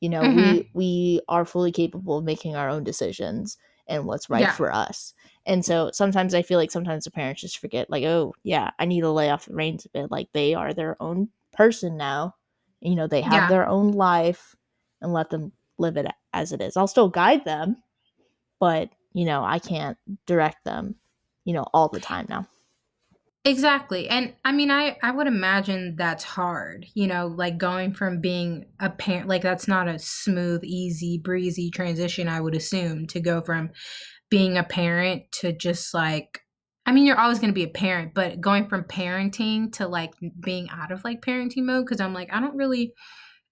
You know, mm-hmm. we we are fully capable of making our own decisions and what's right yeah. for us. And so sometimes I feel like sometimes the parents just forget, like, oh, yeah, I need to lay off the reins a bit. Like they are their own person now. You know, they have yeah. their own life and let them live it as it is. I'll still guide them, but, you know, I can't direct them, you know, all the time now. Exactly. And I mean I I would imagine that's hard, you know, like going from being a parent like that's not a smooth, easy, breezy transition I would assume to go from being a parent to just like I mean, you're always going to be a parent, but going from parenting to like being out of like parenting mode cuz I'm like I don't really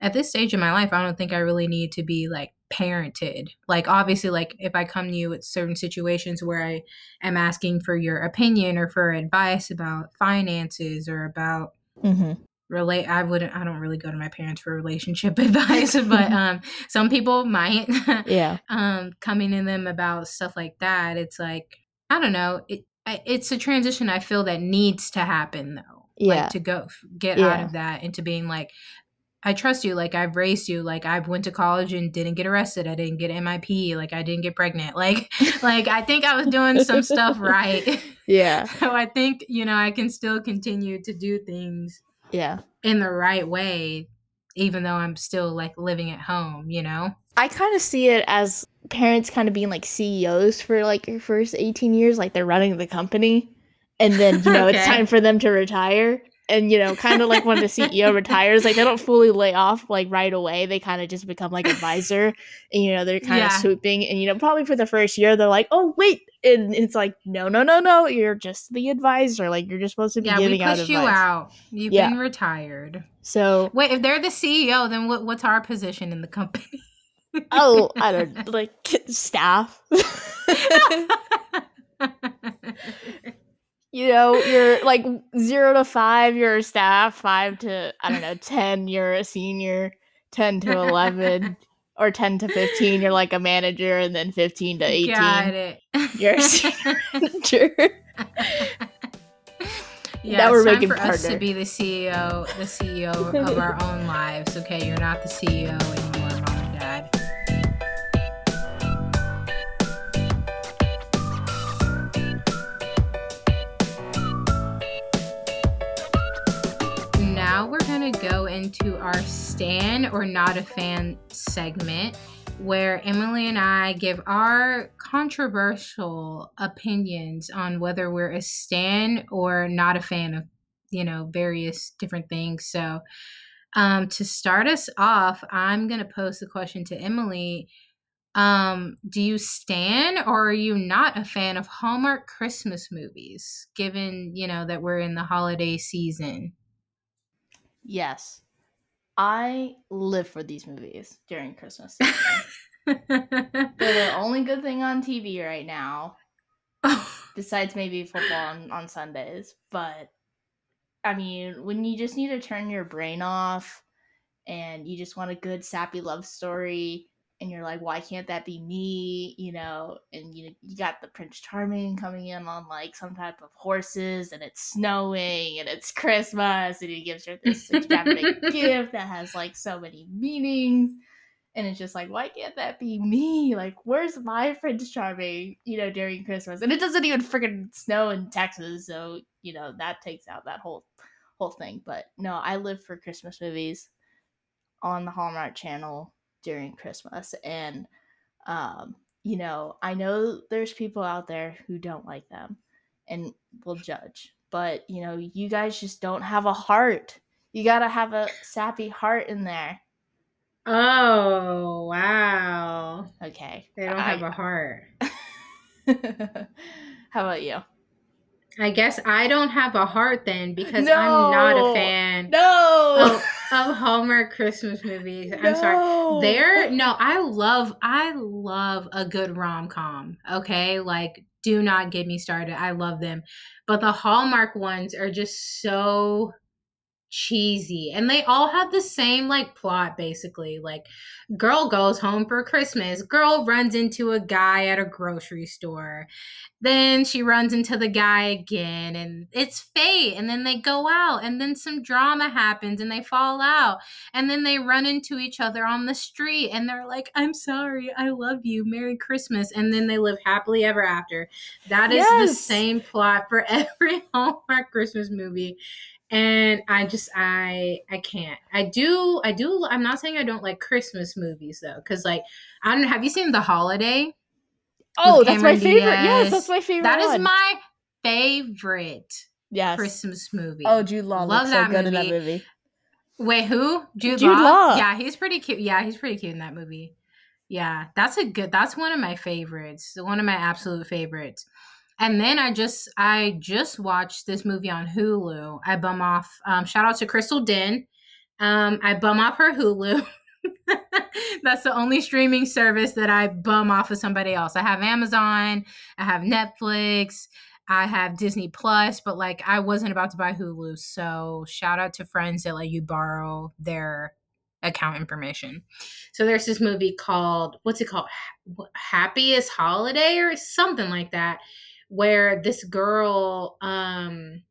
at this stage in my life, I don't think I really need to be like parented. Like obviously like if I come to you with certain situations where I am asking for your opinion or for advice about finances or about mm-hmm relate i wouldn't i don't really go to my parents for relationship advice but um some people might yeah um coming to them about stuff like that it's like i don't know it it's a transition I feel that needs to happen though. Yeah. Like to go get Yeah. out of that into being like I trust you like I've raised you like I went to college and didn't get arrested. I didn't get MIP, like I didn't get pregnant. Like like I think I was doing some stuff right. Yeah. so I think, you know, I can still continue to do things Yeah. in the right way even though I'm still like living at home, you know? I kind of see it as parents kind of being like CEOs for like your first 18 years, like they're running the company. And then, you know, it's time for them to retire. And, you know, kind of like when the CEO retires, like they don't fully lay off like right away. They kind of just become like advisor and, you know, they're kind of Yeah. swooping. And, you know, probably for the first year, they're like, oh, wait. And it's like, no, no, no, no. You're just the advisor. Like you're just supposed to be Yeah, we giving out advice. you out. You've Yeah. been retired. So, Wait, if they're the CEO, then what, what's our position in the company? oh, I don't like staff. you know, you're like zero to five, you're a staff, five to I don't know, ten, you're a senior, ten to eleven, or ten to fifteen, you're like a manager, and then fifteen to eighteen, Got it. you're a senior manager. Yeah, Now we're it's time making for us to partner. be the CEO, the CEO of our own lives. Okay, you're not the CEO anymore, Gonna go into our stan or not a fan segment where Emily and I give our controversial opinions on whether we're a stan or not a fan of, you know, various different things. So, um, to start us off, I'm going to pose the question to Emily. Um, do you stan or are you not a fan of Hallmark Christmas movies, given, you know, that we're in the holiday season? Yes, I live for these movies during Christmas. They're the only good thing on TV right now. besides maybe football on, on Sundays. But I mean, when you just need to turn your brain off and you just want a good sappy love story and you're like, why can't that be me? You know, and you you got the Prince Charming coming in on like some type of horses and it's snowing and it's Christmas and he gives her this extravagant gift that has like so many meanings. And it's just like, why can't that be me? Like, where's my Prince Charming, you know, during Christmas? And it doesn't even freaking snow in Texas, so you know that takes out that whole whole thing. But no, I live for Christmas movies on the Hallmark Channel during Christmas, and um, you know, I know there's people out there who don't like them and will judge, but you know, you guys just don't have a heart. You gotta have a sappy heart in there. oh, wow. Okay. They don't I- have a heart. How about you? I guess I don't have a heart then because I'm not a fan No. Of, Hallmark Christmas movies. I'm sorry. There, no, I love, I love a good rom com. Okay, like do not get me started. I love them, but the Hallmark ones are just so cheesy, and they all have the same like plot basically. Like, girl goes home for Christmas. Girl runs into a guy at a grocery store. Then she runs into the guy again, and it's fate. And then they go out, and then some drama happens, and they fall out and then they run into each other on the street and they're like i'm sorry i love you merry christmas and then they live happily ever after that is the same plot for every hallmark christmas movie and i just i i can't i do i do i'm not saying i don't like christmas movies though because like i don't have you seen the holiday Oh, that's my favorite. Yes, that's my favorite. that is one. my favorite yes. christmas movie Oh, Jude Law Love so that good in that movie. movie. Wait, who? Jude, Jude Law? Law. Yeah, he's pretty cute. Yeah, he's pretty cute in that movie. Yeah, that's a good. That's one of my favorites. One of my absolute favorites. And then I just I just watched this movie on Hulu. I bum off. Um, shout out to Crystal Den. Um, I bum off her Hulu. That's the only streaming service that I bum off of somebody else. I have Amazon. I have Netflix. I have Disney Plus, but like I wasn't about to buy Hulu. So shout out to friends that let you borrow their account information. So there's this movie called what's it called? Ha- Happiest Holiday or something like that, where this girl um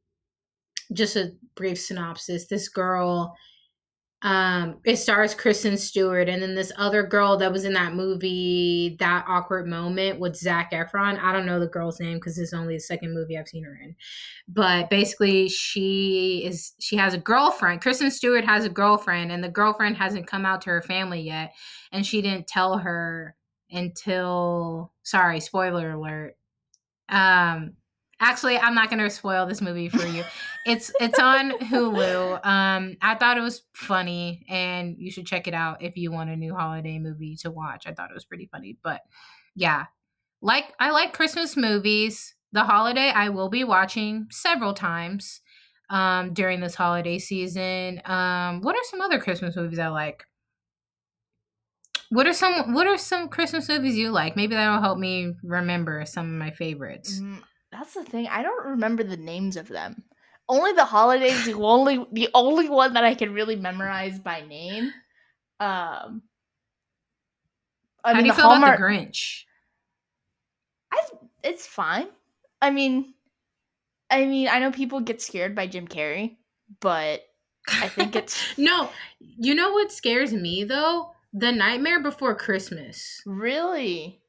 just a brief synopsis this girl um it stars kristen stewart and then this other girl that was in that movie that awkward moment with zac efron. I don't know the girl's name because it's only the second movie i've seen her in. But basically she is she has a girlfriend. Kristen stewart has a girlfriend and the girlfriend hasn't come out to her family yet and she didn't tell her until sorry spoiler alert um actually i'm not going to spoil this movie for you. It's it's on hulu. Um i thought it was funny and you should check it out if you want a new holiday movie to watch. I thought it was pretty funny but yeah. Like i like christmas movies. The holiday i will be watching several times um during this holiday season. Um what are some other christmas movies i like what are some what are some christmas movies you like maybe that'll help me remember some of my favorites Mm, That's the thing. I don't remember the names of them. Only the holidays. the only the only one that I can really memorize by name. Um. I how do you the feel Hallmark- about the grinch I, it's fine. I mean, I mean, I know people get scared by Jim Carrey, but I think it's no you know what scares me though the nightmare before christmas really.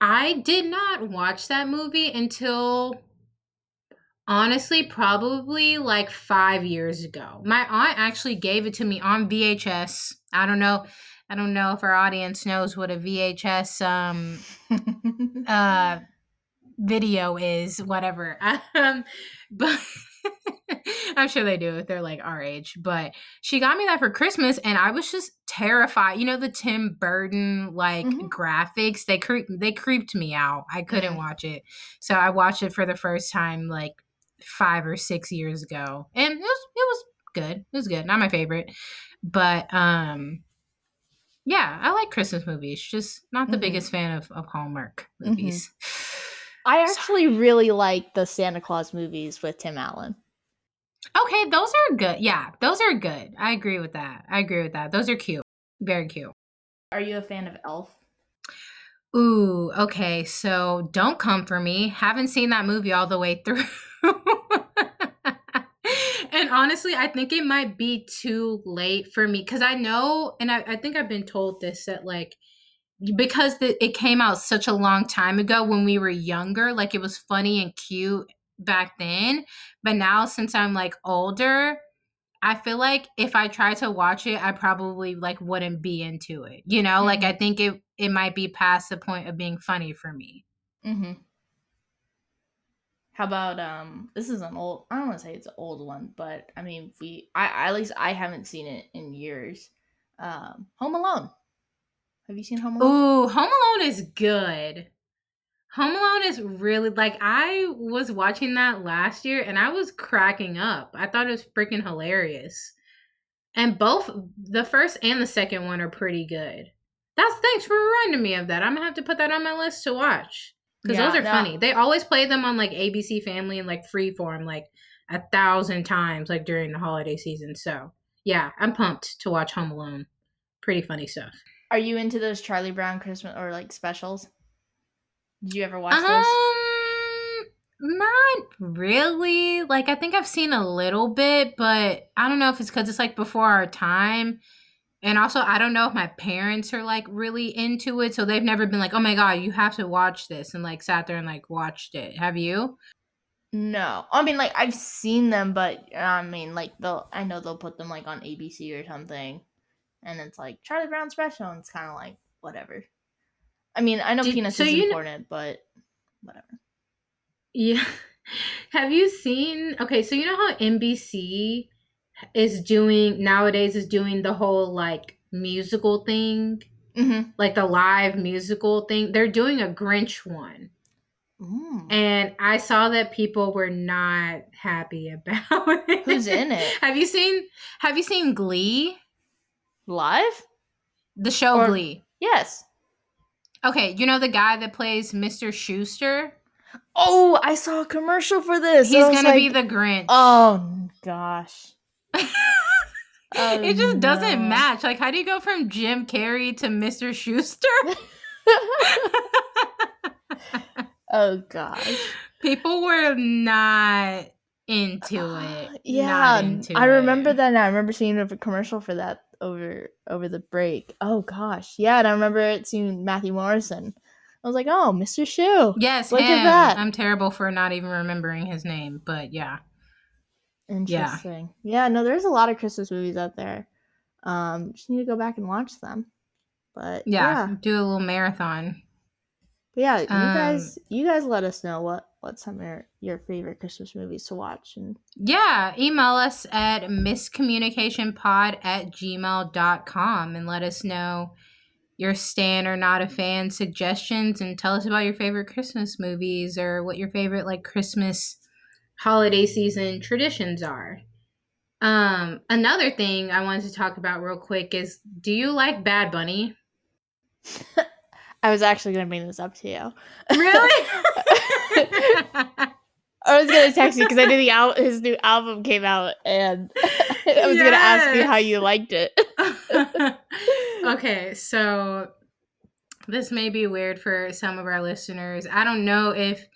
I did not watch that movie until honestly probably like 5 years ago. My aunt actually gave it to me on VHS. I don't know I don't know if our audience knows what a VHS um uh video is whatever. Um but I'm sure they do if they're like our age, but she got me that for Christmas and I was just terrified. You know the Tim Burton like Mhm. graphics, they creep they creeped me out. I couldn't watch it. So I watched it for the first time like 5 or 6 years ago. And it was it was good. It was good. Not my favorite. But um yeah, I like Christmas movies. Just not the Mhm. biggest fan of, of Hallmark Mhm. movies. I So- actually really like the Santa Claus movies with Tim Allen. Okay, those are good. Yeah, those are good. I agree with that. I agree with that. Those are cute. Very cute. Are you a fan of Elf? Ooh, okay. So don't come for me. Haven't seen that movie all the way through. and honestly, I think it might be too late for me because I know, and I, I think I've been told this that like because the, it came out such a long time ago when we were younger, like it was funny and cute back then. But now, since I'm like older, I feel like if I tried to watch it, I probably like wouldn't be into it. You know, like I think it it might be past the point of being funny for me. Mm-hmm. How about um? This is an old. I don't want to say it's an old one, but I mean, we. I at least I haven't seen it in years. Um, Home Alone. Have you seen Home Alone? Ooh, Home Alone is good. Home Alone is really like I was watching that last year and I was cracking up. I thought it was freaking hilarious. And both the first and the second one are pretty good. That's thanks for reminding me of that. I'm gonna have to put that on my list to watch because Yeah, those are funny. They always play them on like ABC Family and like Freeform like a thousand times like during the holiday season. So yeah, I'm pumped to watch Home Alone. Pretty funny stuff. Are you into those Charlie Brown Christmas or like specials? Did you ever watch Um, not really. Like I think I've seen a little bit, but I don't know if it's because it's like before our time. And also, I don't know if my parents are like really into it, so they've never been like, "Oh my god, you have to watch this," and like sat there and like watched it. Have you? No, I mean like I've seen them, but I mean like they'll. I know they'll put them like on ABC or something, and it's like Charlie Brown special, and it's kind of like whatever. I mean, I know Did- peanuts so is important, but whatever. Yeah. Have you seen? Okay, so you know how NBC is doing nowadays is doing the whole like musical thing, Mm-hmm. like the live musical thing. They're doing a Grinch one. Mm. and I saw that people were not happy about it. Who's in it? Have you seen Have you seen Glee? Live? The show Or- Glee. Yes. Okay, you know the guy that plays Mr. Schuester? Oh, I saw a commercial for this. He's gonna be the Grinch. Oh gosh. Oh, it just oh, doesn't match. Like, how do you go from Jim Carrey to Mr. Schuester? oh gosh. People were not into it. yeah, into I remember it. that. I remember seeing a commercial for that over over the break. Oh gosh, yeah, and I remember seeing Matthew Morrison. I was like, oh, Mr. Shoe. Yes, Look him. at that. I'm terrible for not even remembering his name, but yeah. Interesting. Yeah. no, there's a lot of Christmas movies out there. Um, just need to go back and watch them. But Yeah, yeah, do a little marathon. but yeah, you Um, guys, you guys let us know what what some of your, favorite Christmas movies to watch, and Yeah, email us at miscommunicationpod at gmail.com and let us know your stan or not a fan suggestions and tell us about your favorite Christmas movies or what your favorite like Christmas holiday season traditions are. Um, another thing I wanted to talk about real quick is do you like Bad Bunny? I was actually gonna bring this up to you. Really? I was gonna text you because I knew the al- his new album came out, and I was gonna ask you how you liked it. okay, so this may be weird for some of our listeners. I don't know if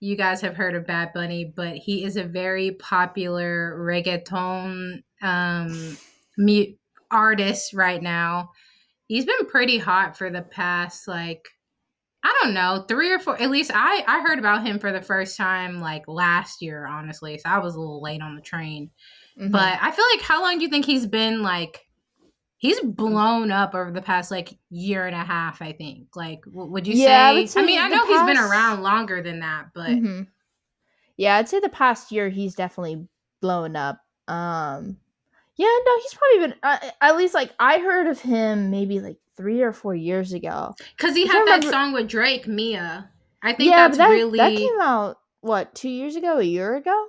you guys have heard of Bad Bunny, but he is a very popular reggaeton um, mu- artist right now. He's been pretty hot for the past like I don't know, three or four. At least I I heard about him for the first time like last year, honestly. So I was a little late on the train. Mhm. But I feel like how long do you think he's been like? He's blown up over the past like year and a half. I think. Like, w- would you Yeah, say? say I mean, I know he's been around longer than that, but Mhm. yeah, I'd say the past year he's definitely blown up. Um, yeah, no, he's probably been uh, at least like I heard of him maybe like three or four years ago. because he had that remember- song with Drake, Mia. I think yeah, that's that really. that came out what two years ago, a year ago.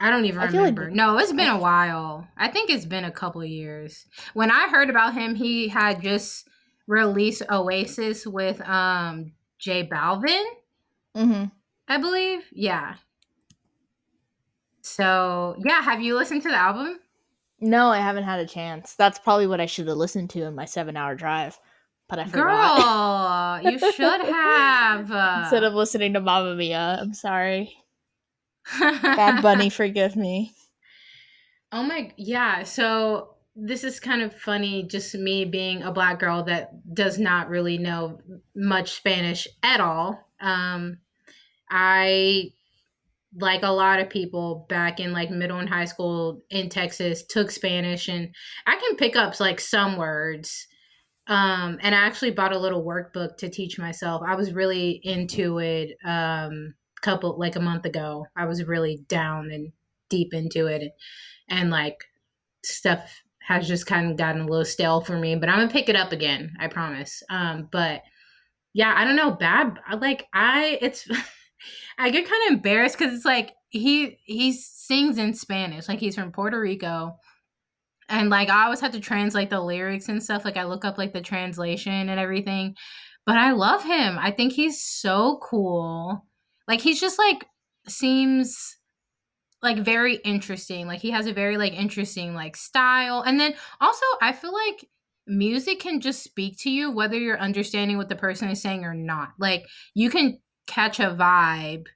I don't even I feel like- remember. no, it's been a while. I think it's been a couple of years. When I heard about him, he had just released Oasis with um J Balvin. Mm-hmm. I believe. Yeah. So yeah, have you listened to the album? No, I haven't had a chance. That's probably what I should have listened to in my seven-hour drive, but I forgot. Girl, you should have. Instead of listening to Mamma Mia, I'm sorry. Bad Bunny, forgive me. oh my, yeah. So this is kind of funny, just me being a black girl that does not really know much Spanish at all. Um, I like a lot of people back in like middle and high school in Texas took Spanish and I can pick up like some words. Um, and I actually bought a little workbook to teach myself. I was really into it um couple like a month ago. I was really down and deep into it and and like stuff has just kind of gotten a little stale for me, but I'm gonna pick it up again, I promise. Um, but yeah, I don't know, bad like I it's I get kind of embarrassed because it's like he he sings in Spanish, like he's from Puerto Rico, and like I always have to translate the lyrics and stuff. Like I look up like the translation and everything, but I love him. I think he's so cool. Like he's just like seems like very interesting. Like he has a very like interesting like style, and then also I feel like music can just speak to you whether you're understanding what the person is saying or not. Like you can catch a vibe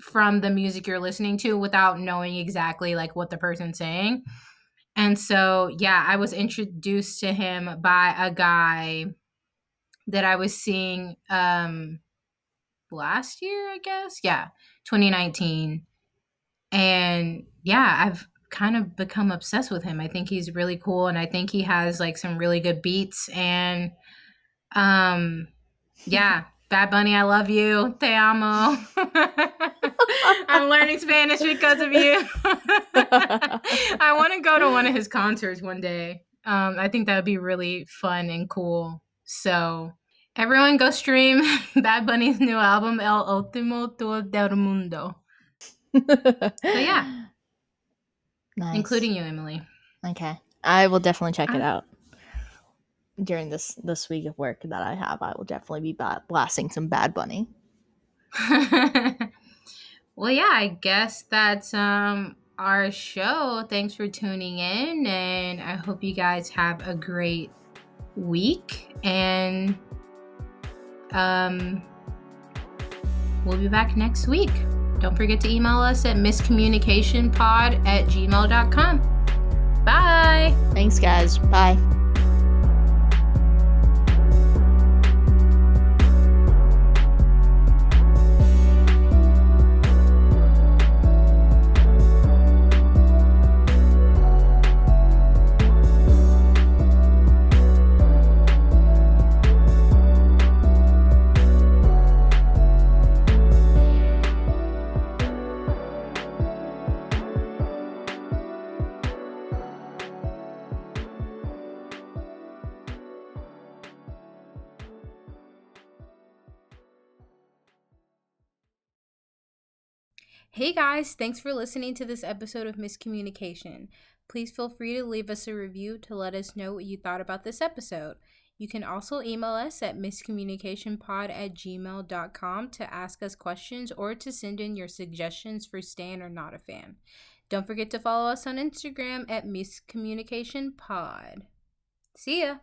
from the music you're listening to without knowing exactly like what the person's saying. And so, yeah, I was introduced to him by a guy that I was seeing um last year, I guess. Yeah, 2019. And yeah, I've kind of become obsessed with him. I think he's really cool and I think he has like some really good beats and um yeah, Bad Bunny, I love you. Te amo. I'm learning Spanish because of you. I want to go to one of his concerts one day. Um, I think that would be really fun and cool. So, everyone go stream Bad Bunny's new album, El Último Tour del Mundo, but yeah. nice. including you, Emily. Okay, I will definitely check it out during this this week of work that I have. I will definitely be ba- blasting some Bad Bunny. well, yeah, I guess that's um our show. Thanks for tuning in, and I hope you guys have a great week. And um, we'll be back next week. Don't forget to email us at miscommunicationpod at gmail.com. Bye. Thanks, guys. Bye. Hey guys, thanks for listening to this episode of Miscommunication. Please feel free to leave us a review to let us know what you thought about this episode. You can also email us at miscommunicationpod at gmail.com to ask us questions or to send in your suggestions for Stan or Not a Fan. Don't forget to follow us on Instagram at miscommunicationpod. See ya!